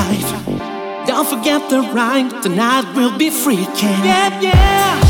life. Don't forget the rhyme, tonight we'll be freaking. Yeah, yeah. Yeah,